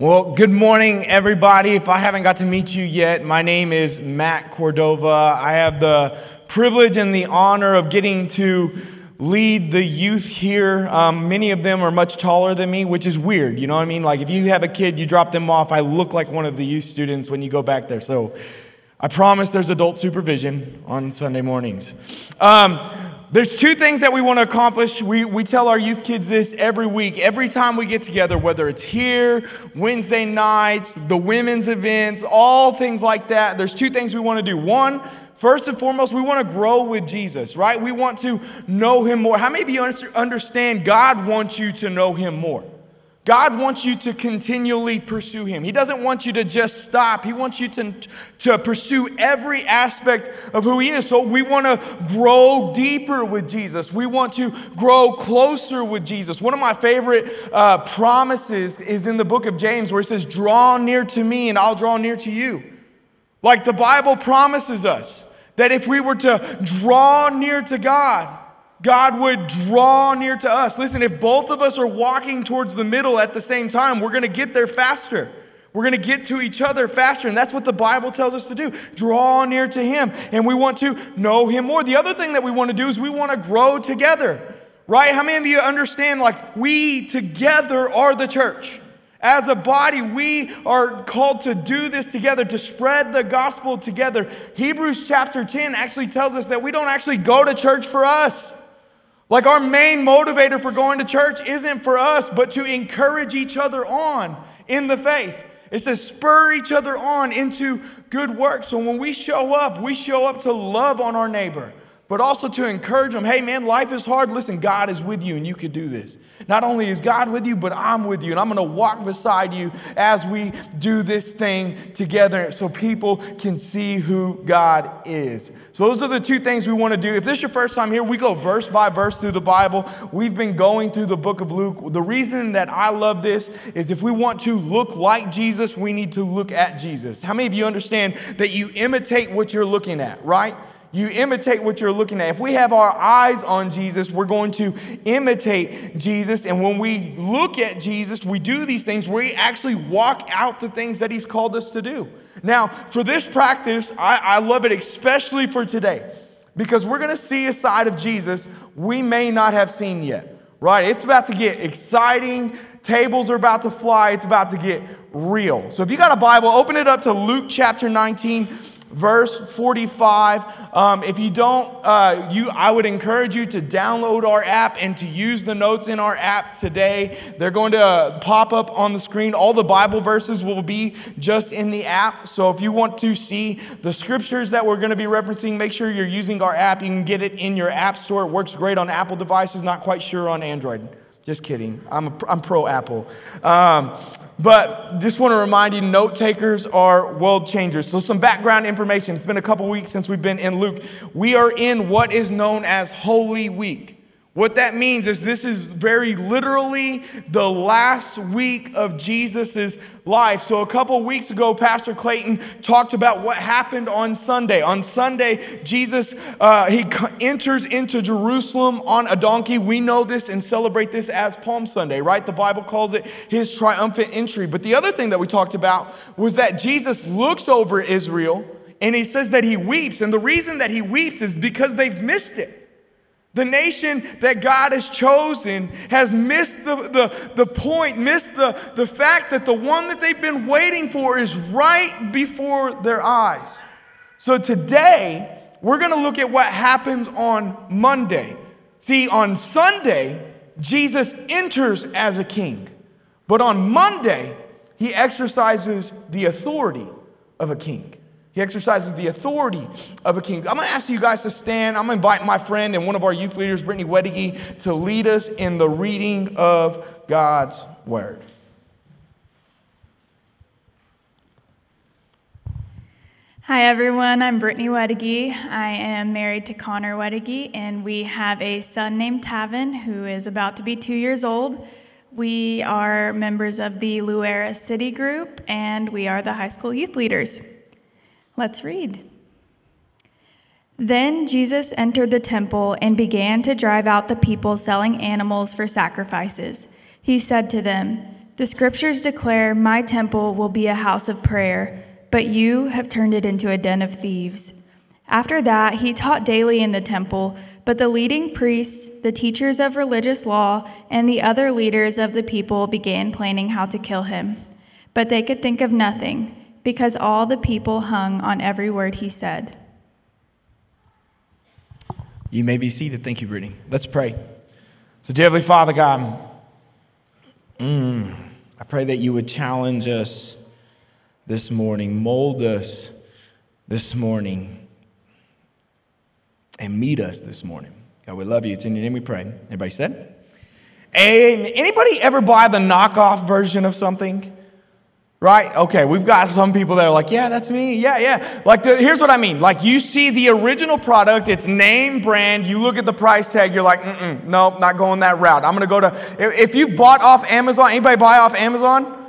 Well, good morning, everybody. If I haven't got to meet you yet, my name is Matt Cordova. I have the privilege and the honor of getting to lead the youth here. Um, many of them are much taller than me, which is weird. You know what I mean? Like if you have a kid, you drop them off, I look like one of the youth students when you go back there. So I promise there's adult supervision on Sunday mornings. Um, there's two things that we want to accomplish. We, we tell our youth kids this every week, every time we get together, whether it's here, Wednesday nights, the women's events, all things like that. There's two things we want to do. One, first and foremost, we want to grow with Jesus, right? We want to know him more. How many of you understand God wants you to know him more? God wants you to continually pursue Him. He doesn't want you to just stop. He wants you to, to pursue every aspect of who He is. So we want to grow deeper with Jesus. We want to grow closer with Jesus. One of my favorite uh, promises is in the book of James where it says, Draw near to me and I'll draw near to you. Like the Bible promises us that if we were to draw near to God, God would draw near to us. Listen, if both of us are walking towards the middle at the same time, we're going to get there faster. We're going to get to each other faster. And that's what the Bible tells us to do draw near to Him. And we want to know Him more. The other thing that we want to do is we want to grow together, right? How many of you understand, like, we together are the church? As a body, we are called to do this together, to spread the gospel together. Hebrews chapter 10 actually tells us that we don't actually go to church for us. Like our main motivator for going to church isn't for us, but to encourage each other on in the faith. It's to spur each other on into good work. So when we show up, we show up to love on our neighbor but also to encourage them hey, man, life is hard. Listen, God is with you and you can do this. Not only is God with you, but I'm with you and I'm going to walk beside you as we do this thing together so people can see who God is. So, those are the two things we want to do. If this is your first time here, we go verse by verse through the Bible. We've been going through the book of Luke. The reason that I love this is if we want to look like Jesus, we need to look at Jesus. How many of you understand that you imitate what you're looking at, right? You imitate what you're looking at. If we have our eyes on Jesus, we're going to imitate Jesus. And when we look at Jesus, we do these things, we actually walk out the things that He's called us to do. Now, for this practice, I, I love it, especially for today, because we're going to see a side of Jesus we may not have seen yet, right? It's about to get exciting. Tables are about to fly. It's about to get real. So if you got a Bible, open it up to Luke chapter 19 verse 45. Um, if you don't, uh, you, I would encourage you to download our app and to use the notes in our app today. They're going to pop up on the screen. All the Bible verses will be just in the app. So if you want to see the scriptures that we're going to be referencing, make sure you're using our app. You can get it in your app store. It works great on Apple devices, not quite sure on Android. Just kidding. I'm, a, I'm pro Apple. Um, but just want to remind you, note takers are world changers. So, some background information. It's been a couple weeks since we've been in Luke. We are in what is known as Holy Week. What that means is this is very literally the last week of Jesus' life. So, a couple weeks ago, Pastor Clayton talked about what happened on Sunday. On Sunday, Jesus uh, he enters into Jerusalem on a donkey. We know this and celebrate this as Palm Sunday, right? The Bible calls it his triumphant entry. But the other thing that we talked about was that Jesus looks over Israel and he says that he weeps. And the reason that he weeps is because they've missed it. The nation that God has chosen has missed the, the, the point, missed the, the fact that the one that they've been waiting for is right before their eyes. So today, we're going to look at what happens on Monday. See, on Sunday, Jesus enters as a king. But on Monday, he exercises the authority of a king. He exercises the authority of a king. I'm going to ask you guys to stand. I'm going to invite my friend and one of our youth leaders, Brittany Weddige, to lead us in the reading of God's word. Hi, everyone. I'm Brittany Weddige. I am married to Connor Weddige, and we have a son named Tavin who is about to be two years old. We are members of the Luera City Group, and we are the high school youth leaders. Let's read. Then Jesus entered the temple and began to drive out the people selling animals for sacrifices. He said to them, The scriptures declare, My temple will be a house of prayer, but you have turned it into a den of thieves. After that, he taught daily in the temple, but the leading priests, the teachers of religious law, and the other leaders of the people began planning how to kill him. But they could think of nothing, because all the people hung on every word he said. You may be seated. Thank you, Brittany. Let's pray. So, dear Heavenly Father God, mm, I pray that you would challenge us this morning, mold us this morning, and meet us this morning. God, we love you. It's in your name we pray. Everybody said? And anybody ever buy the knockoff version of something? Right? Okay, we've got some people that are like, yeah, that's me. Yeah, yeah. Like, the, here's what I mean. Like, you see the original product, it's name brand, you look at the price tag, you're like, mm nope, not going that route. I'm gonna go to, if you bought off Amazon, anybody buy off Amazon?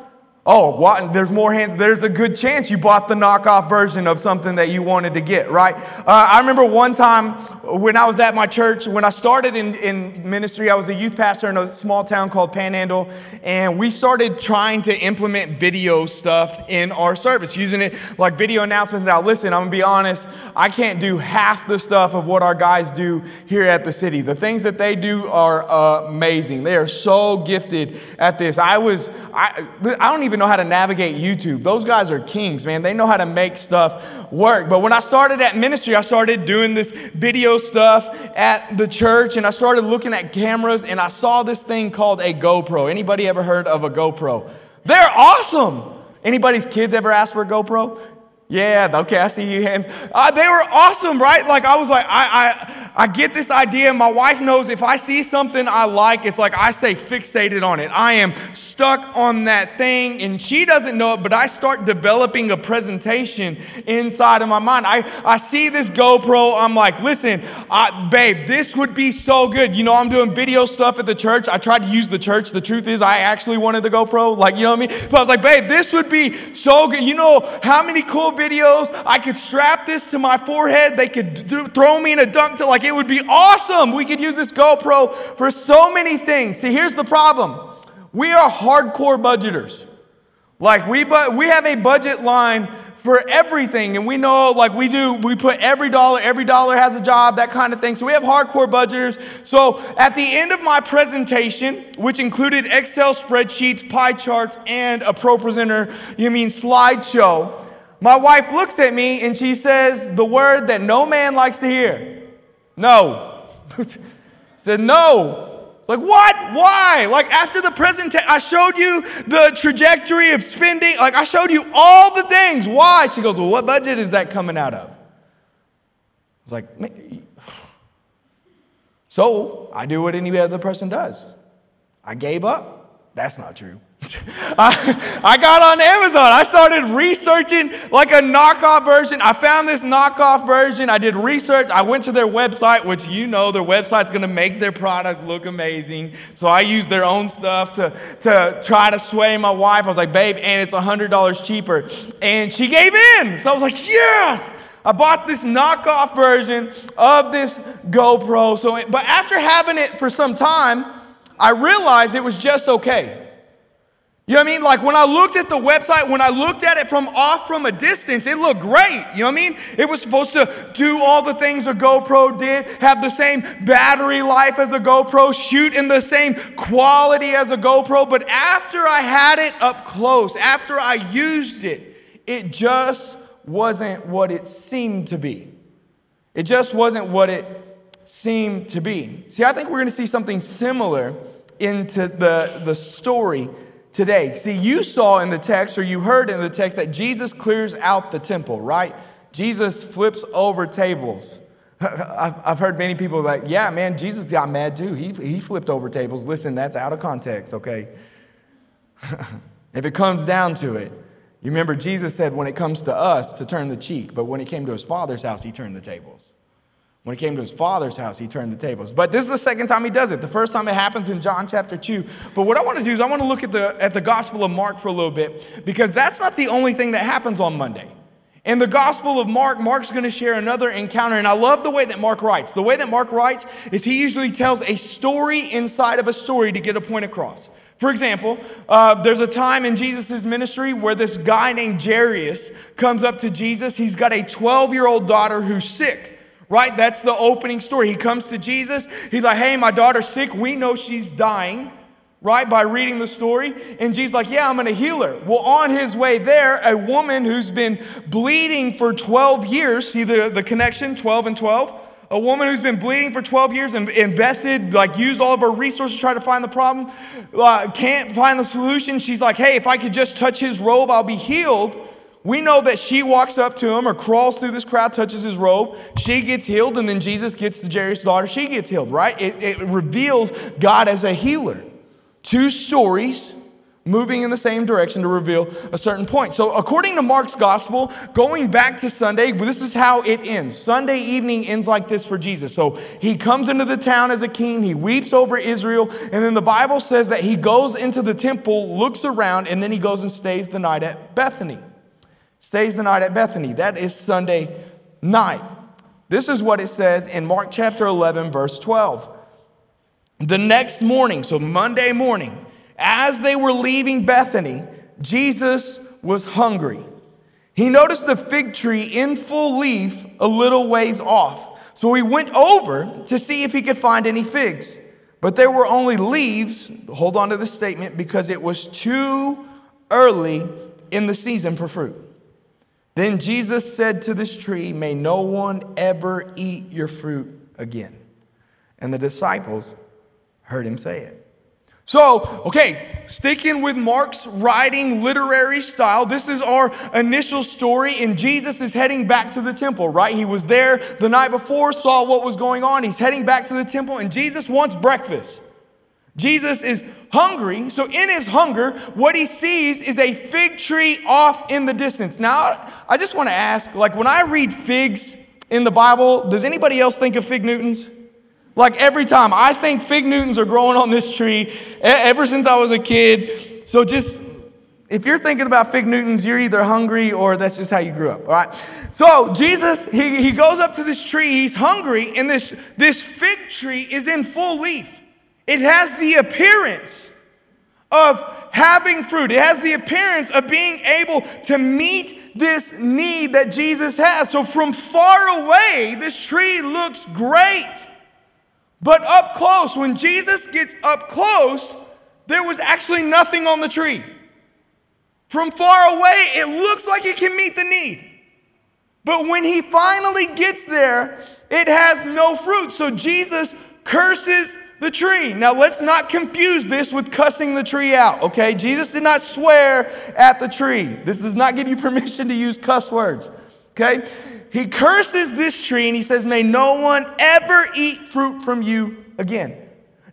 Oh, what? There's more hands. There's a good chance you bought the knockoff version of something that you wanted to get, right? Uh, I remember one time when I was at my church, when I started in, in ministry, I was a youth pastor in a small town called Panhandle, and we started trying to implement video stuff in our service, using it like video announcements. Now, listen, I'm gonna be honest, I can't do half the stuff of what our guys do here at the city. The things that they do are amazing. They are so gifted at this. I was, I, I don't even know how to navigate YouTube. Those guys are kings, man. They know how to make stuff work. But when I started at ministry, I started doing this video stuff at the church and I started looking at cameras and I saw this thing called a GoPro. Anybody ever heard of a GoPro? They're awesome. Anybody's kids ever asked for a GoPro? Yeah, okay, I see you hands. Uh, they were awesome, right? Like I was like, I, I, I get this idea. My wife knows if I see something I like, it's like I say fixated on it. I am stuck on that thing, and she doesn't know it, but I start developing a presentation inside of my mind. I, I see this GoPro. I'm like, listen, uh, babe, this would be so good. You know, I'm doing video stuff at the church. I tried to use the church. The truth is, I actually wanted the GoPro. Like, you know what I mean? But I was like, babe, this would be so good. You know how many cool videos. I could strap this to my forehead. They could throw me in a dunk to like it would be awesome. We could use this GoPro for so many things. See, here's the problem. We are hardcore budgeters. Like we but we have a budget line for everything and we know like we do we put every dollar every dollar has a job that kind of thing so we have hardcore budgeters so at the end of my presentation which included excel spreadsheets pie charts and a ProPresenter you mean slideshow my wife looks at me and she says the word that no man likes to hear no. said, no. It's like, what? Why? Like, after the presentation, I showed you the trajectory of spending. Like, I showed you all the things. Why? She goes, well, what budget is that coming out of? I was like, so I do what any other person does. I gave up. That's not true. I, I got on Amazon. I started researching like a knockoff version. I found this knockoff version. I did research. I went to their website, which you know their website's going to make their product look amazing. So I used their own stuff to, to try to sway my wife. I was like, babe, and it's $100 cheaper. And she gave in. So I was like, yes. I bought this knockoff version of this GoPro. So, but after having it for some time, I realized it was just okay. You know what I mean? Like when I looked at the website, when I looked at it from off from a distance, it looked great. You know what I mean? It was supposed to do all the things a GoPro did, have the same battery life as a GoPro, shoot in the same quality as a GoPro. But after I had it up close, after I used it, it just wasn't what it seemed to be. It just wasn't what it seemed to be. See, I think we're going to see something similar into the, the story today. See, you saw in the text, or you heard in the text, that Jesus clears out the temple, right? Jesus flips over tables. I've heard many people like, yeah, man, Jesus got mad too. He, he flipped over tables. Listen, that's out of context, okay? if it comes down to it, you remember Jesus said when it comes to us to turn the cheek, but when it came to his father's house, he turned the tables. When he came to his father's house, he turned the tables. But this is the second time he does it. The first time it happens in John chapter 2. But what I want to do is I want to look at the, at the Gospel of Mark for a little bit because that's not the only thing that happens on Monday. In the Gospel of Mark, Mark's going to share another encounter. And I love the way that Mark writes. The way that Mark writes is he usually tells a story inside of a story to get a point across. For example, uh, there's a time in Jesus' ministry where this guy named Jairus comes up to Jesus. He's got a 12 year old daughter who's sick, right? That's the opening story. He comes to Jesus. He's like, hey, my daughter's sick. We know she's dying, right? By reading the story. And Jesus' like, yeah, I'm going to heal her. Well, on his way there, a woman who's been bleeding for 12 years, see the, the connection, 12 and 12? a woman who's been bleeding for 12 years and invested, like used all of her resources to try to find the problem, uh, can't find the solution. She's like, hey, if I could just touch his robe, I'll be healed. We know that she walks up to him or crawls through this crowd, touches his robe. She gets healed, and then Jesus gets to Jairus' daughter. She gets healed, right? It, it reveals God as a healer. Two stories moving in the same direction to reveal a certain point. So, according to Mark's gospel, going back to Sunday, this is how it ends. Sunday evening ends like this for Jesus. So, he comes into the town as a king, he weeps over Israel, and then the Bible says that he goes into the temple, looks around, and then he goes and stays the night at Bethany. Stays the night at Bethany. That is Sunday night. This is what it says in Mark chapter 11, verse 12. The next morning, so Monday morning, as they were leaving Bethany, Jesus was hungry. He noticed a fig tree in full leaf a little ways off. So he went over to see if he could find any figs. But there were only leaves, hold on to this statement, because it was too early in the season for fruit. Then Jesus said to this tree, May no one ever eat your fruit again. And the disciples heard him say it. So, okay, sticking with Mark's writing literary style, this is our initial story, and Jesus is heading back to the temple, right? He was there the night before, saw what was going on. He's heading back to the temple, and Jesus wants breakfast. Jesus is hungry, so in his hunger, what he sees is a fig tree off in the distance. Now, I just want to ask like, when I read figs in the Bible, does anybody else think of fig Newtons? Like every time, I think fig Newtons are growing on this tree ever since I was a kid. So just, if you're thinking about fig Newtons, you're either hungry or that's just how you grew up, all right? So Jesus, he, he goes up to this tree, he's hungry, and this, this fig tree is in full leaf. It has the appearance of having fruit, it has the appearance of being able to meet this need that Jesus has. So from far away, this tree looks great. But up close, when Jesus gets up close, there was actually nothing on the tree. From far away, it looks like it can meet the need. But when he finally gets there, it has no fruit. So Jesus curses the tree. Now, let's not confuse this with cussing the tree out, okay? Jesus did not swear at the tree. This does not give you permission to use cuss words, okay? he curses this tree and he says, May no one ever eat fruit from you again.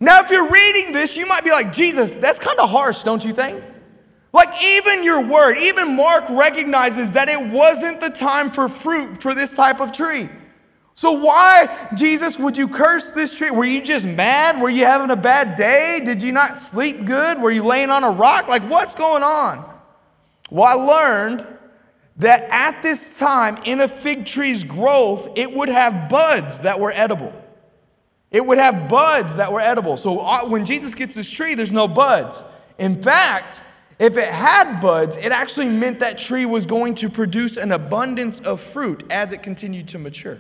Now, if you're reading this, you might be like, Jesus, that's kind of harsh, don't you think? Like, even your word, even Mark recognizes that it wasn't the time for fruit for this type of tree. So, why, Jesus, would you curse this tree? Were you just mad? Were you having a bad day? Did you not sleep good? Were you laying on a rock? Like, what's going on? Well, I learned that at this time, in a fig tree's growth, it would have buds that were edible. It would have buds that were edible. So uh, when Jesus gets this tree, there's no buds. In fact, if it had buds, it actually meant that tree was going to produce an abundance of fruit as it continued to mature.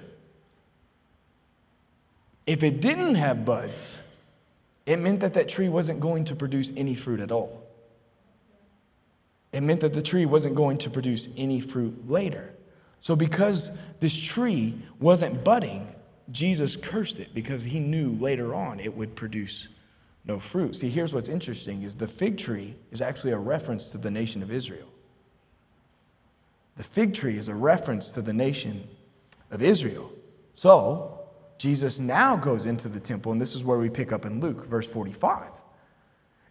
If it didn't have buds, it meant that that tree wasn't going to produce any fruit at all it meant that the tree wasn't going to produce any fruit later. So, because this tree wasn't budding, Jesus cursed it because he knew later on it would produce no fruit. See, here's what's interesting is the fig tree is actually a reference to the nation of Israel. The fig tree is a reference to the nation of Israel. So, Jesus now goes into the temple, and this is where we pick up in Luke, verse 45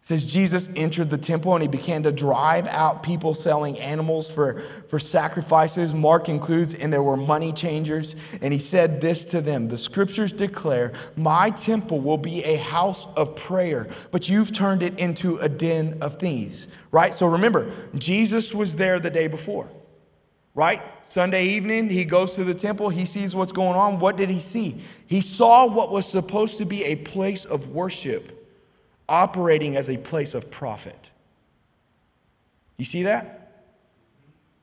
says Jesus entered the temple and he began to drive out people selling animals for, for sacrifices. Mark includes, and there were money changers. And he said this to them The scriptures declare, My temple will be a house of prayer, but you've turned it into a den of thieves. Right? So remember, Jesus was there the day before. Right? Sunday evening, he goes to the temple, he sees what's going on. What did he see? He saw what was supposed to be a place of worship operating as a place of profit. You see that?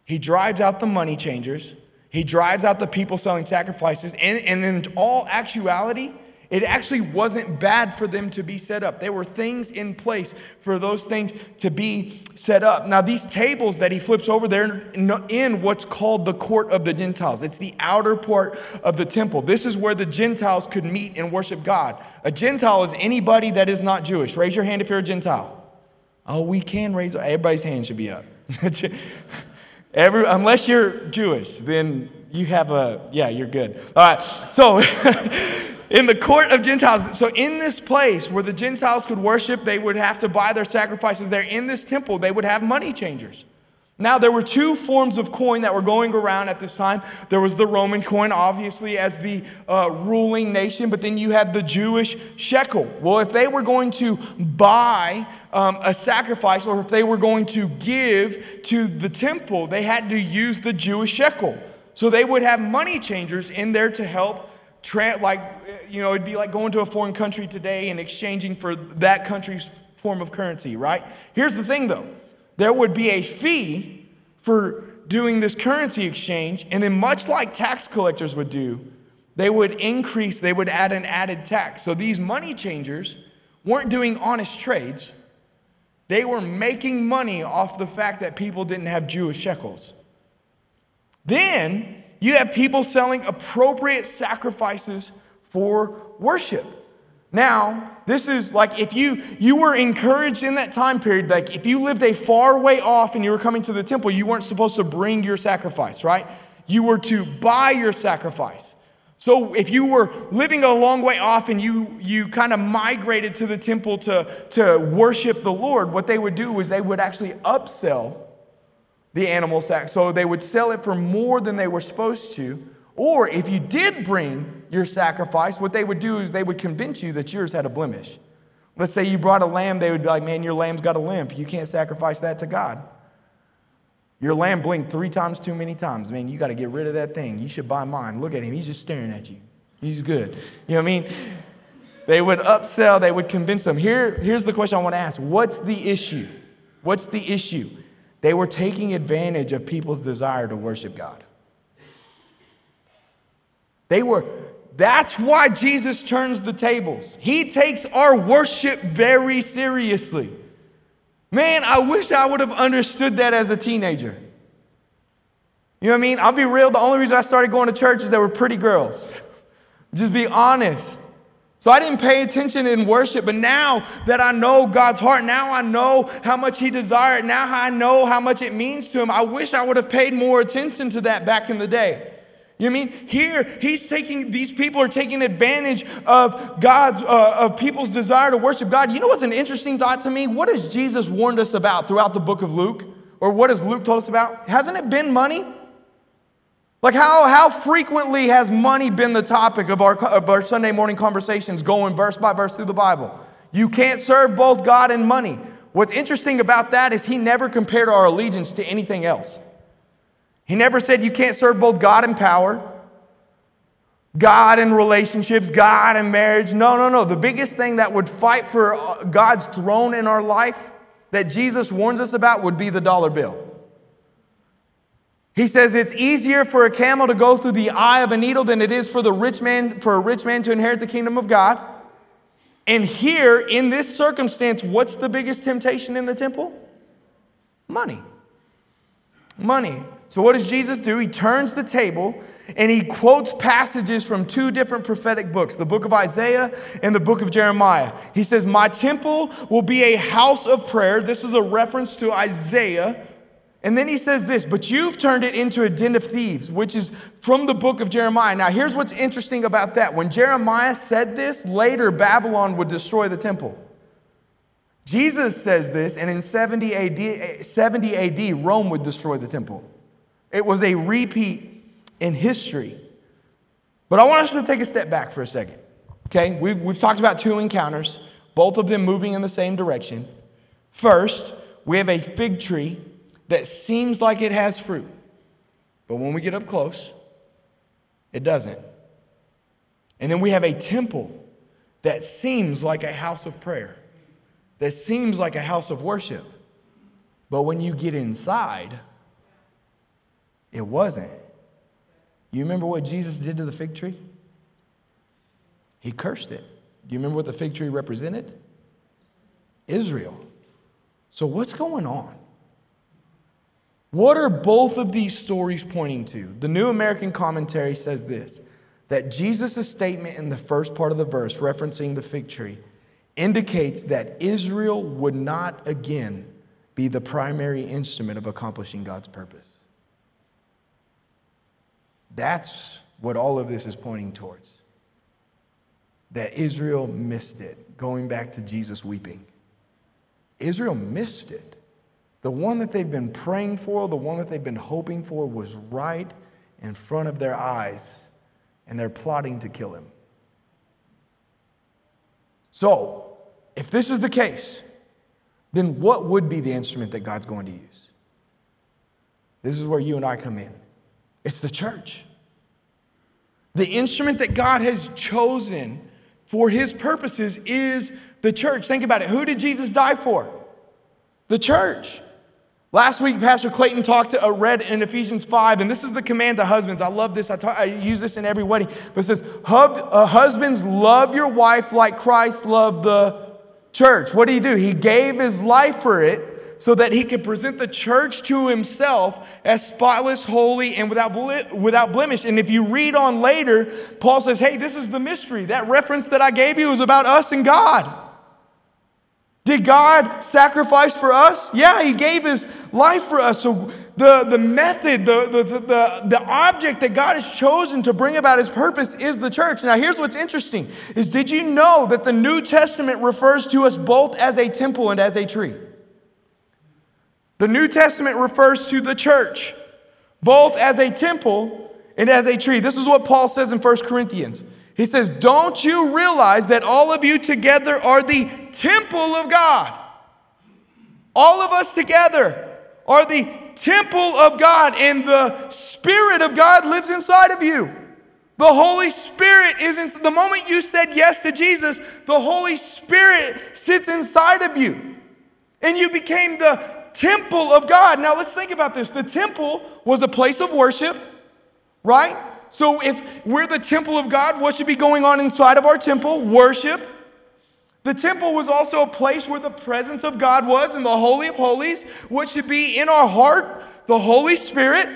He drives out the money changers. He drives out the people selling sacrifices. And, and in all actuality, it actually wasn't bad for them to be set up. There were things in place for those things to be set up. Now, these tables that he flips over, they're in what's called the court of the Gentiles. It's the outer part of the temple. This is where the Gentiles could meet and worship God. A Gentile is anybody that is not Jewish. Raise your hand if you're a Gentile. Oh, we can raise, everybody's hand should be up. Every, unless you're Jewish, then you have a, yeah, you're good. All right, so in the court of Gentiles, so in this place where the Gentiles could worship, they would have to buy their sacrifices there. In this temple, they would have money changers. Now, there were two forms of coin that were going around at this time. There was the Roman coin, obviously, as the uh, ruling nation, but then you had the Jewish shekel. Well, if they were going to buy um, a sacrifice or if they were going to give to the temple, they had to use the Jewish shekel. So they would have money changers in there to help. Tra- like, you know, it'd be like going to a foreign country today and exchanging for that country's form of currency, right? Here's the thing though there would be a fee for doing this currency exchange. And then, much like tax collectors would do, they would increase, they would add an added tax. So these money changers weren't doing honest trades, they were making money off the fact that people didn't have Jewish shekels. Then you have people selling appropriate sacrifices for worship. Now, this is like if you you were encouraged in that time period, like if you lived a far way off and you were coming to the temple, you weren't supposed to bring your sacrifice, right? You were to buy your sacrifice. So if you were living a long way off and you you kind of migrated to the temple to, to worship the Lord, what they would do was they would actually upsell the animal sack. So they would sell it for more than they were supposed to. Or if you did bring your sacrifice, what they would do is they would convince you that yours had a blemish. Let's say you brought a lamb, they would be like, man, your lamb's got a limp. You can't sacrifice that to God. Your lamb blinked three times too many times. Man, you got to get rid of that thing. You should buy mine. Look at him. He's just staring at you. He's good. You know what I mean? They would upsell, they would convince them. Here, here's the question I want to ask What's the issue? What's the issue? They were taking advantage of people's desire to worship God. They were, that's why Jesus turns the tables. He takes our worship very seriously. Man, I wish I would have understood that as a teenager. You know what I mean? I'll be real, the only reason I started going to church is there were pretty girls. Just be honest. So I didn't pay attention in worship, but now that I know God's heart, now I know how much He desired, now I know how much it means to Him. I wish I would have paid more attention to that back in the day. You know I mean? Here, he's taking, these people are taking advantage of God's, uh, of people's desire to worship God. You know what's an interesting thought to me? What has Jesus warned us about throughout the book of Luke? Or what has Luke told us about? Hasn't it been money? Like, how, how frequently has money been the topic of our, of our Sunday morning conversations going verse by verse through the Bible? You can't serve both God and money. What's interesting about that is he never compared our allegiance to anything else. He never said you can't serve both God and power, God and relationships, God and marriage. No, no, no. The biggest thing that would fight for God's throne in our life that Jesus warns us about would be the dollar bill. He says it's easier for a camel to go through the eye of a needle than it is for the rich man for a rich man to inherit the kingdom of God. And here in this circumstance, what's the biggest temptation in the temple? Money. Money. So, what does Jesus do? He turns the table and he quotes passages from two different prophetic books the book of Isaiah and the book of Jeremiah. He says, My temple will be a house of prayer. This is a reference to Isaiah. And then he says this, but you've turned it into a den of thieves, which is from the book of Jeremiah. Now, here's what's interesting about that. When Jeremiah said this, later Babylon would destroy the temple. Jesus says this, and in 70 AD, 70 AD Rome would destroy the temple. It was a repeat in history. But I want us to take a step back for a second. Okay, we've, we've talked about two encounters, both of them moving in the same direction. First, we have a fig tree that seems like it has fruit, but when we get up close, it doesn't. And then we have a temple that seems like a house of prayer, that seems like a house of worship. But when you get inside, it wasn't. You remember what Jesus did to the fig tree? He cursed it. Do you remember what the fig tree represented? Israel. So, what's going on? What are both of these stories pointing to? The New American Commentary says this that Jesus' statement in the first part of the verse, referencing the fig tree, indicates that Israel would not again be the primary instrument of accomplishing God's purpose. That's what all of this is pointing towards. That Israel missed it, going back to Jesus weeping. Israel missed it. The one that they've been praying for, the one that they've been hoping for, was right in front of their eyes, and they're plotting to kill him. So, if this is the case, then what would be the instrument that God's going to use? This is where you and I come in. It's the church. The instrument that God has chosen for his purposes is the church. Think about it. Who did Jesus die for? The church. Last week, Pastor Clayton talked, to, uh, read in Ephesians 5, and this is the command to husbands. I love this. I, talk, I use this in every wedding. But it says, uh, Husbands, love your wife like Christ loved the church. What did he do? He gave his life for it so that he could present the church to himself as spotless, holy, and without, without blemish. And if you read on later, Paul says, Hey, this is the mystery. That reference that I gave you was about us and God. Did God sacrifice for us? Yeah, He gave His life for us. So the, the method, the, the, the, the object that God has chosen to bring about His purpose is the church. Now, here's what's interesting is did you know that the New Testament refers to us both as a temple and as a tree? The New Testament refers to the church both as a temple and as a tree. This is what Paul says in 1 Corinthians. He says, Don't you realize that all of you together are the temple of God? All of us together are the temple of God, and the Spirit of God lives inside of you. The Holy Spirit is in the moment you said yes to Jesus, the Holy Spirit sits inside of you. And you became the temple of God. Now let's think about this. The temple was a place of worship, right? So if we're the temple of God, what should be going on inside of our temple? Worship. The temple was also a place where the presence of God was in the Holy of Holies, what should be in our heart, the Holy Spirit.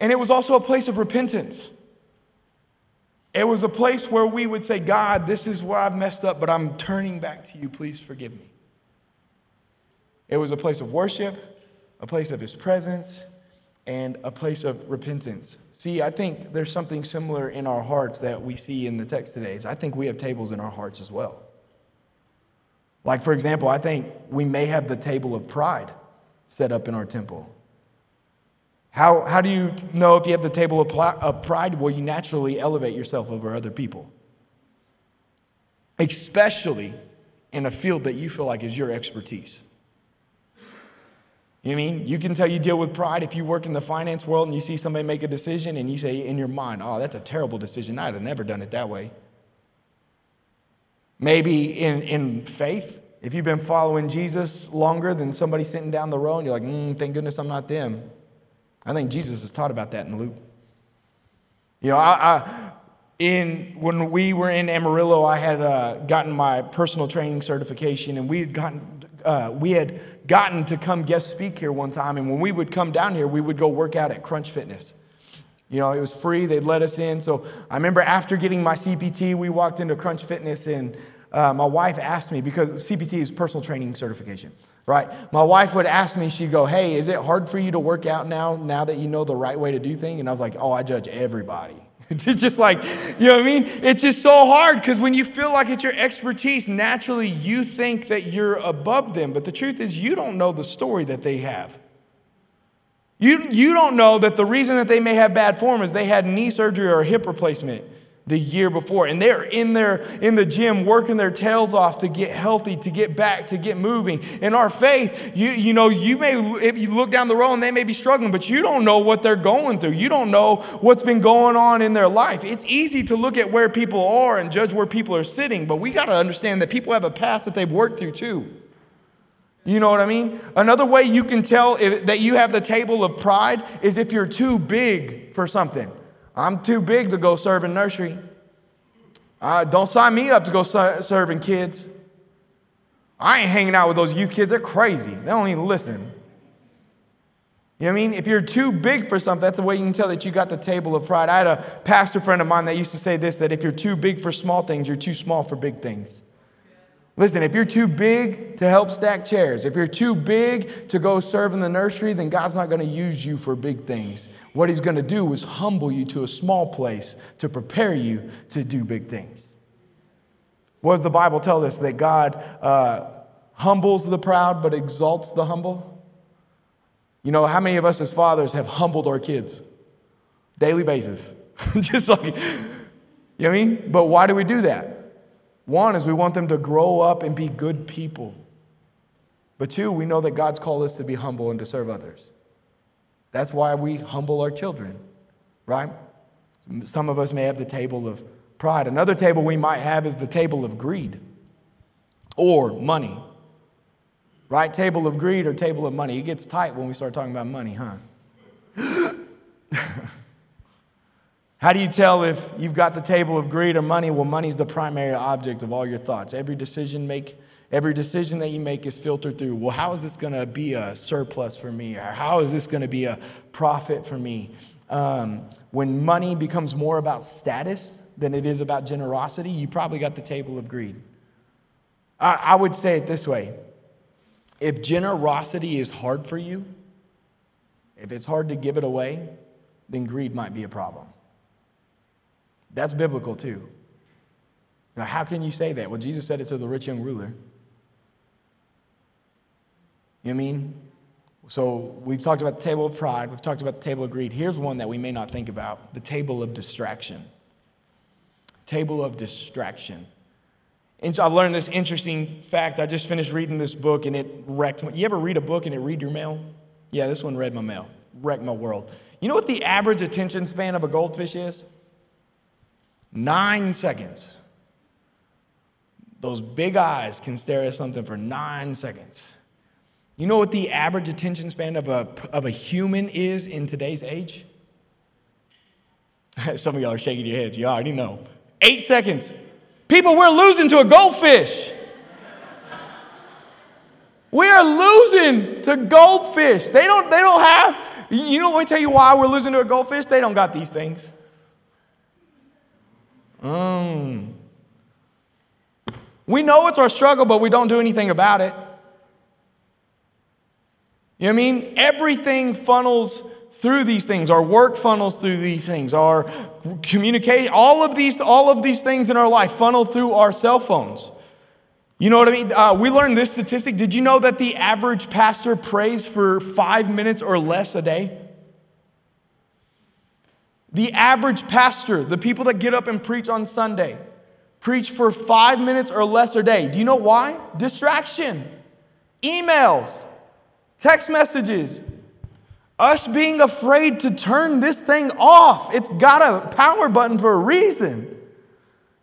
And it was also a place of repentance. It was a place where we would say, God, this is where I've messed up, but I'm turning back to you. Please forgive me. It was a place of worship, a place of His presence, and a place of repentance. See, I think there's something similar in our hearts that we see in the text today. I think we have tables in our hearts as well. Like, for example, I think we may have the table of pride set up in our temple. How, how do you know if you have the table of pride? Well, you naturally elevate yourself over other people, especially in a field that you feel like is your expertise. You mean? You can tell you deal with pride if you work in the finance world and you see somebody make a decision and you say in your mind, oh, that's a terrible decision. I'd have never done it that way. Maybe in, in faith, if you've been following Jesus longer than somebody sitting down the row and you're like, mm, thank goodness I'm not them. I think Jesus has taught about that in Luke. You know, I, I in when we were in Amarillo, I had uh, gotten my personal training certification, and we had gotten uh, we had gotten to come guest speak here one time, and when we would come down here, we would go work out at Crunch Fitness. You know, it was free, they'd let us in. So I remember after getting my CPT, we walked into Crunch Fitness, and uh, my wife asked me, because CPT is personal training certification, right? My wife would ask me, she'd go, Hey, is it hard for you to work out now, now that you know the right way to do things? And I was like, Oh, I judge everybody. It's just like, you know what I mean? It's just so hard because when you feel like it's your expertise, naturally you think that you're above them. But the truth is, you don't know the story that they have. You, you don't know that the reason that they may have bad form is they had knee surgery or hip replacement. The year before. And they're in there in the gym working their tails off to get healthy, to get back, to get moving. In our faith, you, you know, you may if you look down the road and they may be struggling, but you don't know what they're going through. You don't know what's been going on in their life. It's easy to look at where people are and judge where people are sitting, but we got to understand that people have a past that they've worked through too. You know what I mean? Another way you can tell if, that you have the table of pride is if you're too big for something. I'm too big to go serve in nursery. Uh, don't sign me up to go ser- serving kids. I ain't hanging out with those youth kids. They're crazy. They don't even listen. You know what I mean? If you're too big for something, that's the way you can tell that you got the table of pride. I had a pastor friend of mine that used to say this that if you're too big for small things, you're too small for big things. Listen, if you're too big to help stack chairs, if you're too big to go serve in the nursery, then God's not going to use you for big things. What He's going to do is humble you to a small place to prepare you to do big things. What does the Bible tell us? That God uh, humbles the proud but exalts the humble? You know, how many of us as fathers have humbled our kids? Daily basis. Just like, you know what I mean? But why do we do that? One is we want them to grow up and be good people. But two, we know that God's called us to be humble and to serve others. That's why we humble our children, right? Some of us may have the table of pride. Another table we might have is the table of greed or money, right? Table of greed or table of money. It gets tight when we start talking about money, huh? How do you tell if you've got the table of greed or money? Well, money's the primary object of all your thoughts. Every decision make every decision that you make is filtered through. Well, how is this going to be a surplus for me? Or how is this going to be a profit for me? Um, when money becomes more about status than it is about generosity, you probably got the table of greed. I, I would say it this way if generosity is hard for you, if it's hard to give it away, then greed might be a problem. That's biblical too. Now, how can you say that? Well, Jesus said it to the rich young ruler. You know I mean? So we've talked about the table of pride, we've talked about the table of greed. Here's one that we may not think about the table of distraction. Table of distraction. And I learned this interesting fact. I just finished reading this book and it wrecked me. You ever read a book and it read your mail? Yeah, this one read my mail, wrecked my world. You know what the average attention span of a goldfish is? Nine seconds. Those big eyes can stare at something for nine seconds. You know what the average attention span of a, of a human is in today's age? Some of y'all are shaking your heads. You already know. Eight seconds. People, we're losing to a goldfish. We are losing to goldfish. They don't, they don't have, you know, let me tell you why we're losing to a goldfish? They don't got these things. Mm. We know it's our struggle, but we don't do anything about it. You know what I mean? Everything funnels through these things. Our work funnels through these things. Our communicate, all of these, all of these things in our life funnel through our cell phones. You know what I mean? Uh, we learned this statistic. Did you know that the average pastor prays for five minutes or less a day? The average pastor, the people that get up and preach on Sunday, preach for five minutes or less a day. Do you know why? Distraction, emails, text messages, us being afraid to turn this thing off. It's got a power button for a reason.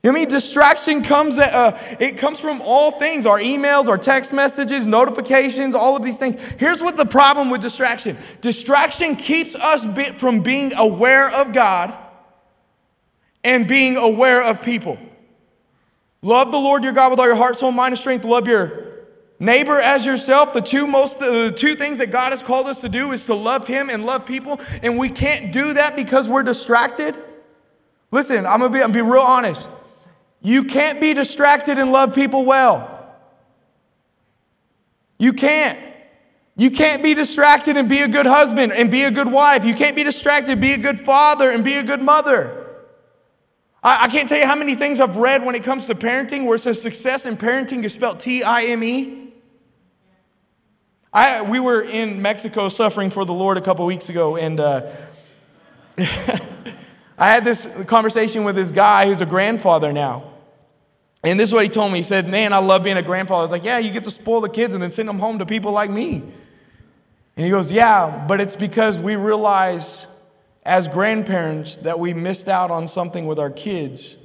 I mean, distraction comes at, uh, it comes from all things our emails, our text messages, notifications, all of these things. Here's what the problem with distraction distraction keeps us from being aware of God and being aware of people. Love the Lord your God with all your heart, soul, mind, and strength. Love your neighbor as yourself. The two most the two things that God has called us to do is to love him and love people, and we can't do that because we're distracted. Listen, I'm gonna be real honest. You can't be distracted and love people well. You can't. You can't be distracted and be a good husband and be a good wife. You can't be distracted, be a good father and be a good mother. I, I can't tell you how many things I've read when it comes to parenting where it says success in parenting is spelled T I M E. I, we were in Mexico suffering for the Lord a couple weeks ago, and uh, I had this conversation with this guy who's a grandfather now. And this is what he told me. He said, Man, I love being a grandfather. I was like, Yeah, you get to spoil the kids and then send them home to people like me. And he goes, Yeah, but it's because we realize as grandparents that we missed out on something with our kids.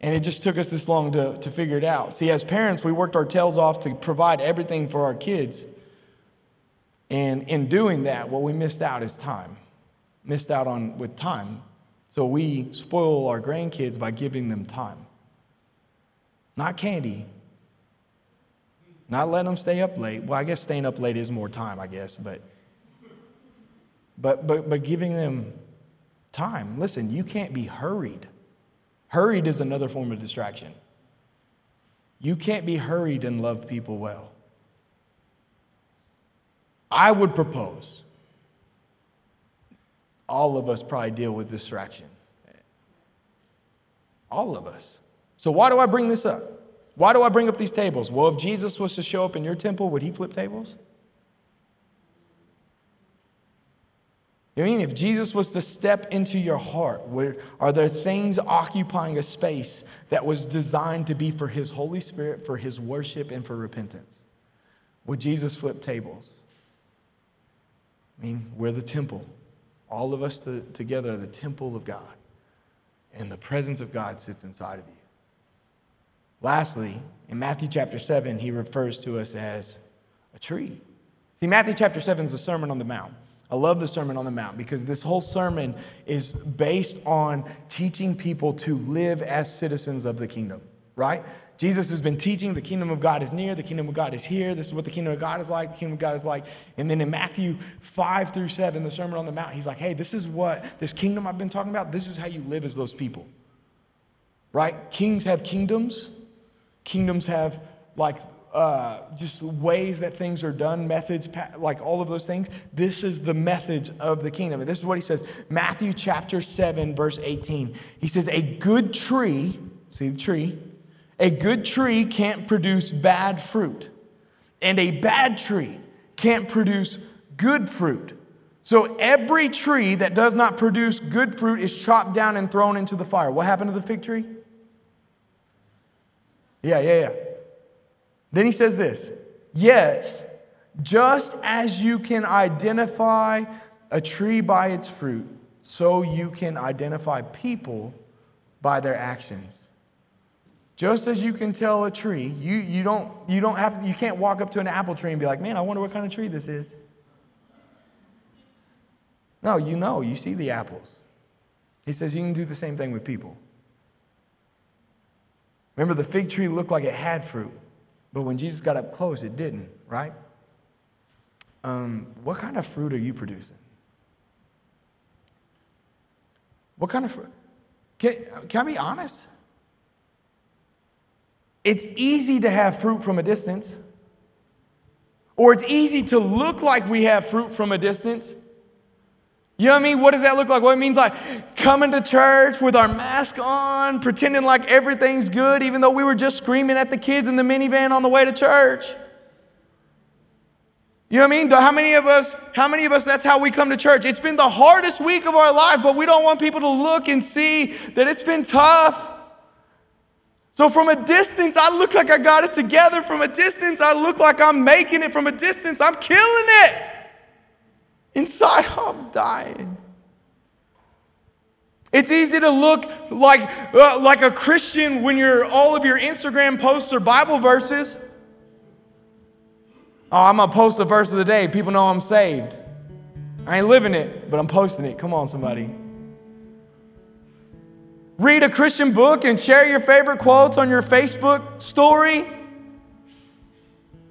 And it just took us this long to, to figure it out. See, as parents, we worked our tails off to provide everything for our kids. And in doing that, what we missed out is time. Missed out on with time. So we spoil our grandkids by giving them time. Not candy. Not letting them stay up late. Well, I guess staying up late is more time, I guess, but but but but giving them time. Listen, you can't be hurried. Hurried is another form of distraction. You can't be hurried and love people well. I would propose all of us probably deal with distraction. All of us. So, why do I bring this up? Why do I bring up these tables? Well, if Jesus was to show up in your temple, would he flip tables? You mean if Jesus was to step into your heart, where, are there things occupying a space that was designed to be for his Holy Spirit, for his worship, and for repentance? Would Jesus flip tables? I mean, we're the temple. All of us to, together are the temple of God. And the presence of God sits inside of you. Lastly, in Matthew chapter 7, he refers to us as a tree. See, Matthew chapter 7 is the Sermon on the Mount. I love the Sermon on the Mount because this whole sermon is based on teaching people to live as citizens of the kingdom, right? Jesus has been teaching the kingdom of God is near, the kingdom of God is here. This is what the kingdom of God is like, the kingdom of God is like. And then in Matthew 5 through 7, the Sermon on the Mount, he's like, hey, this is what this kingdom I've been talking about, this is how you live as those people. Right? Kings have kingdoms, kingdoms have like uh, just ways that things are done, methods, like all of those things. This is the methods of the kingdom. And this is what he says Matthew chapter 7, verse 18. He says, A good tree, see the tree, a good tree can't produce bad fruit, and a bad tree can't produce good fruit. So every tree that does not produce good fruit is chopped down and thrown into the fire. What happened to the fig tree? Yeah, yeah, yeah. Then he says this Yes, just as you can identify a tree by its fruit, so you can identify people by their actions. Just as you can tell a tree, you, you, don't, you, don't have, you can't walk up to an apple tree and be like, man, I wonder what kind of tree this is. No, you know, you see the apples. He says you can do the same thing with people. Remember, the fig tree looked like it had fruit, but when Jesus got up close, it didn't, right? Um, what kind of fruit are you producing? What kind of fruit? Can, can I be honest? It's easy to have fruit from a distance, or it's easy to look like we have fruit from a distance. You know what I mean? What does that look like? What it means like coming to church with our mask on, pretending like everything's good, even though we were just screaming at the kids in the minivan on the way to church. You know what I mean? How many of us, how many of us, that's how we come to church? It's been the hardest week of our life, but we don't want people to look and see that it's been tough. So from a distance, I look like I got it together. From a distance, I look like I'm making it. From a distance, I'm killing it. Inside, I'm dying. It's easy to look like, uh, like a Christian when you're all of your Instagram posts are Bible verses. Oh, I'm gonna post a verse of the day. People know I'm saved. I ain't living it, but I'm posting it. Come on, somebody read a Christian book and share your favorite quotes on your Facebook story.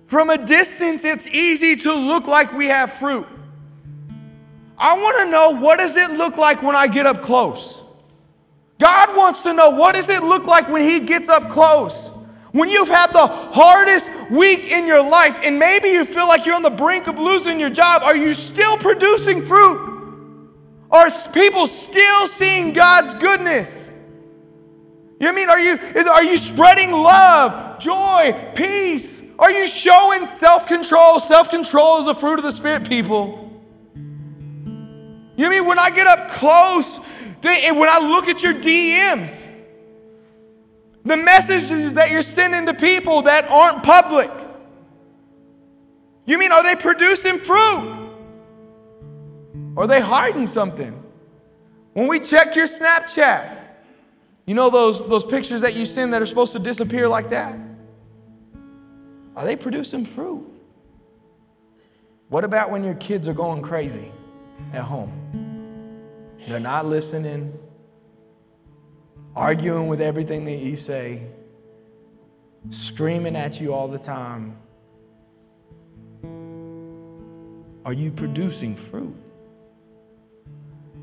From a distance, it's easy to look like we have fruit. I want to know what does it look like when I get up close? God wants to know what does it look like when he gets up close? When you've had the hardest week in your life and maybe you feel like you're on the brink of losing your job, are you still producing fruit? Are people still seeing God's goodness? You mean? Are you, is, are you spreading love, joy, peace? Are you showing self control? Self control is a fruit of the Spirit, people. You mean? When I get up close, They, when I look at your DMs, the messages that you're sending to people that aren't public, you mean are they producing fruit? Or are they hiding something? When we check your Snapchat, you know those, those pictures that you send that are supposed to disappear like that? Are they producing fruit? What about when your kids are going crazy at home? They're not listening, arguing with everything that you say, screaming at you all the time. Are you producing fruit?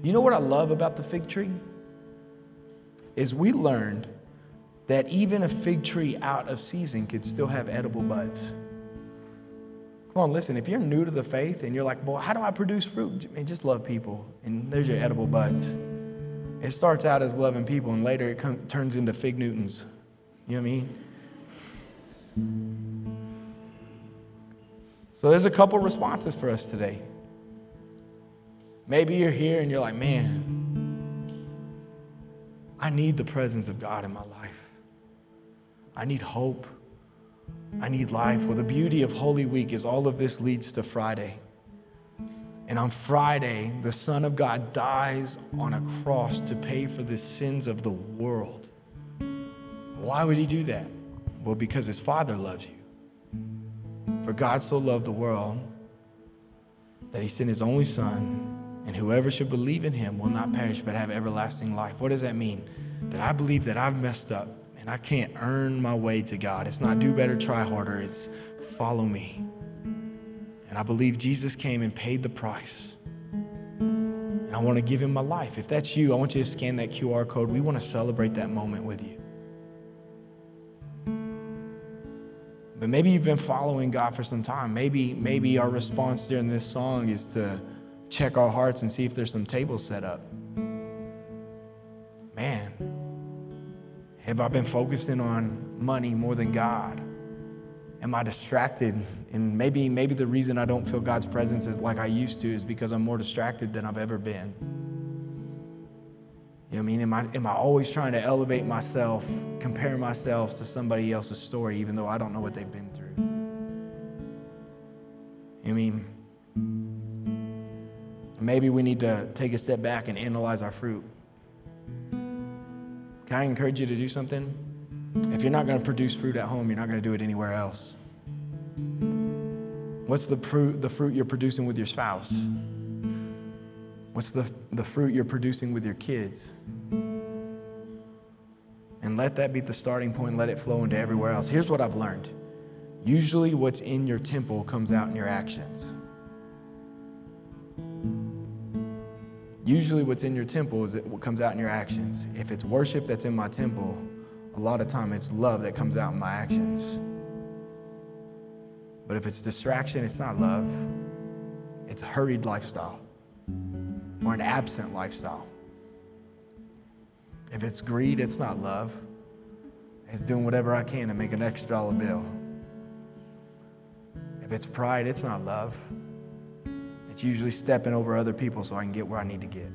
You know what I love about the fig tree? Is we learned that even a fig tree out of season could still have edible buds. Come on, listen, if you're new to the faith and you're like, boy, how do I produce fruit? Man, just love people, and there's your edible buds. It starts out as loving people, and later it com- turns into fig Newtons. You know what I mean? So there's a couple responses for us today. Maybe you're here and you're like, man, I need the presence of God in my life. I need hope. I need life. Well, the beauty of Holy Week is all of this leads to Friday. And on Friday, the Son of God dies on a cross to pay for the sins of the world. Why would he do that? Well, because his Father loves you. For God so loved the world that he sent his only Son, and whoever should believe in him will not perish but have everlasting life. What does that mean? That I believe that I've messed up and I can't earn my way to God. It's not do better, try harder, it's follow me. And I believe Jesus came and paid the price. And I want to give him my life. If that's you, I want you to scan that QR code. We want to celebrate that moment with you. But maybe you've been following God for some time. Maybe, maybe our response during this song is to check our hearts and see if there's some tables set up. Man, have I been focusing on money more than God? Am I distracted? And maybe, maybe the reason I don't feel God's presence is like I used to is because I'm more distracted than I've ever been. You know what I mean? Am I, am I always trying to elevate myself, compare myself to somebody else's story, even though I don't know what they've been through? You know I mean? Maybe we need to take a step back and analyze our fruit. Can I encourage you to do something? If you're not going to produce fruit at home, you're not going to do it anywhere else. What's the fruit, the fruit you're producing with your spouse? What's the, the fruit you're producing with your kids? And let that be the starting point, let it flow into everywhere else. Here's what I've learned usually, what's in your temple comes out in your actions. Usually, what's in your temple is what comes out in your actions. If it's worship that's in my temple, a lot of time it's love that comes out in my actions. But if it's distraction, it's not love. It's a hurried lifestyle or an absent lifestyle. If it's greed, it's not love. It's doing whatever I can to make an extra dollar bill. If it's pride, it's not love. It's usually stepping over other people so I can get where I need to get.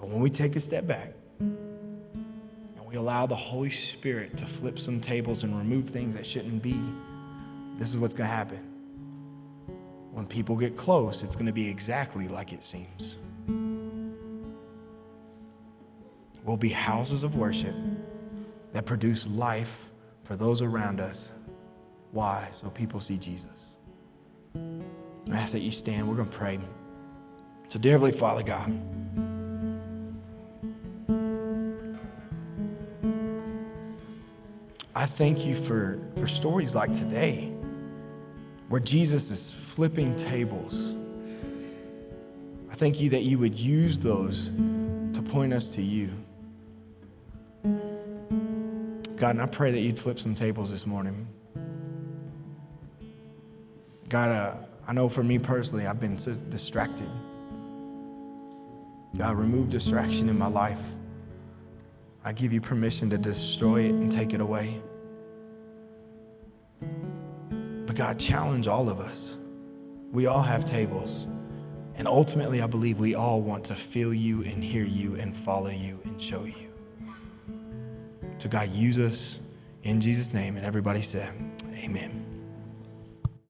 But when we take a step back and we allow the Holy Spirit to flip some tables and remove things that shouldn't be, this is what's going to happen. When people get close, it's going to be exactly like it seems. We'll be houses of worship that produce life for those around us. Why? So people see Jesus. I ask that you stand. We're going to pray. So, dear Heavenly Father God, I thank you for, for stories like today where Jesus is flipping tables. I thank you that you would use those to point us to you. God, and I pray that you'd flip some tables this morning. God, uh, I know for me personally, I've been so distracted. God, remove distraction in my life. I give you permission to destroy it and take it away. But God, challenge all of us. We all have tables. And ultimately, I believe we all want to feel you and hear you and follow you and show you. So, God, use us in Jesus' name. And everybody said, Amen.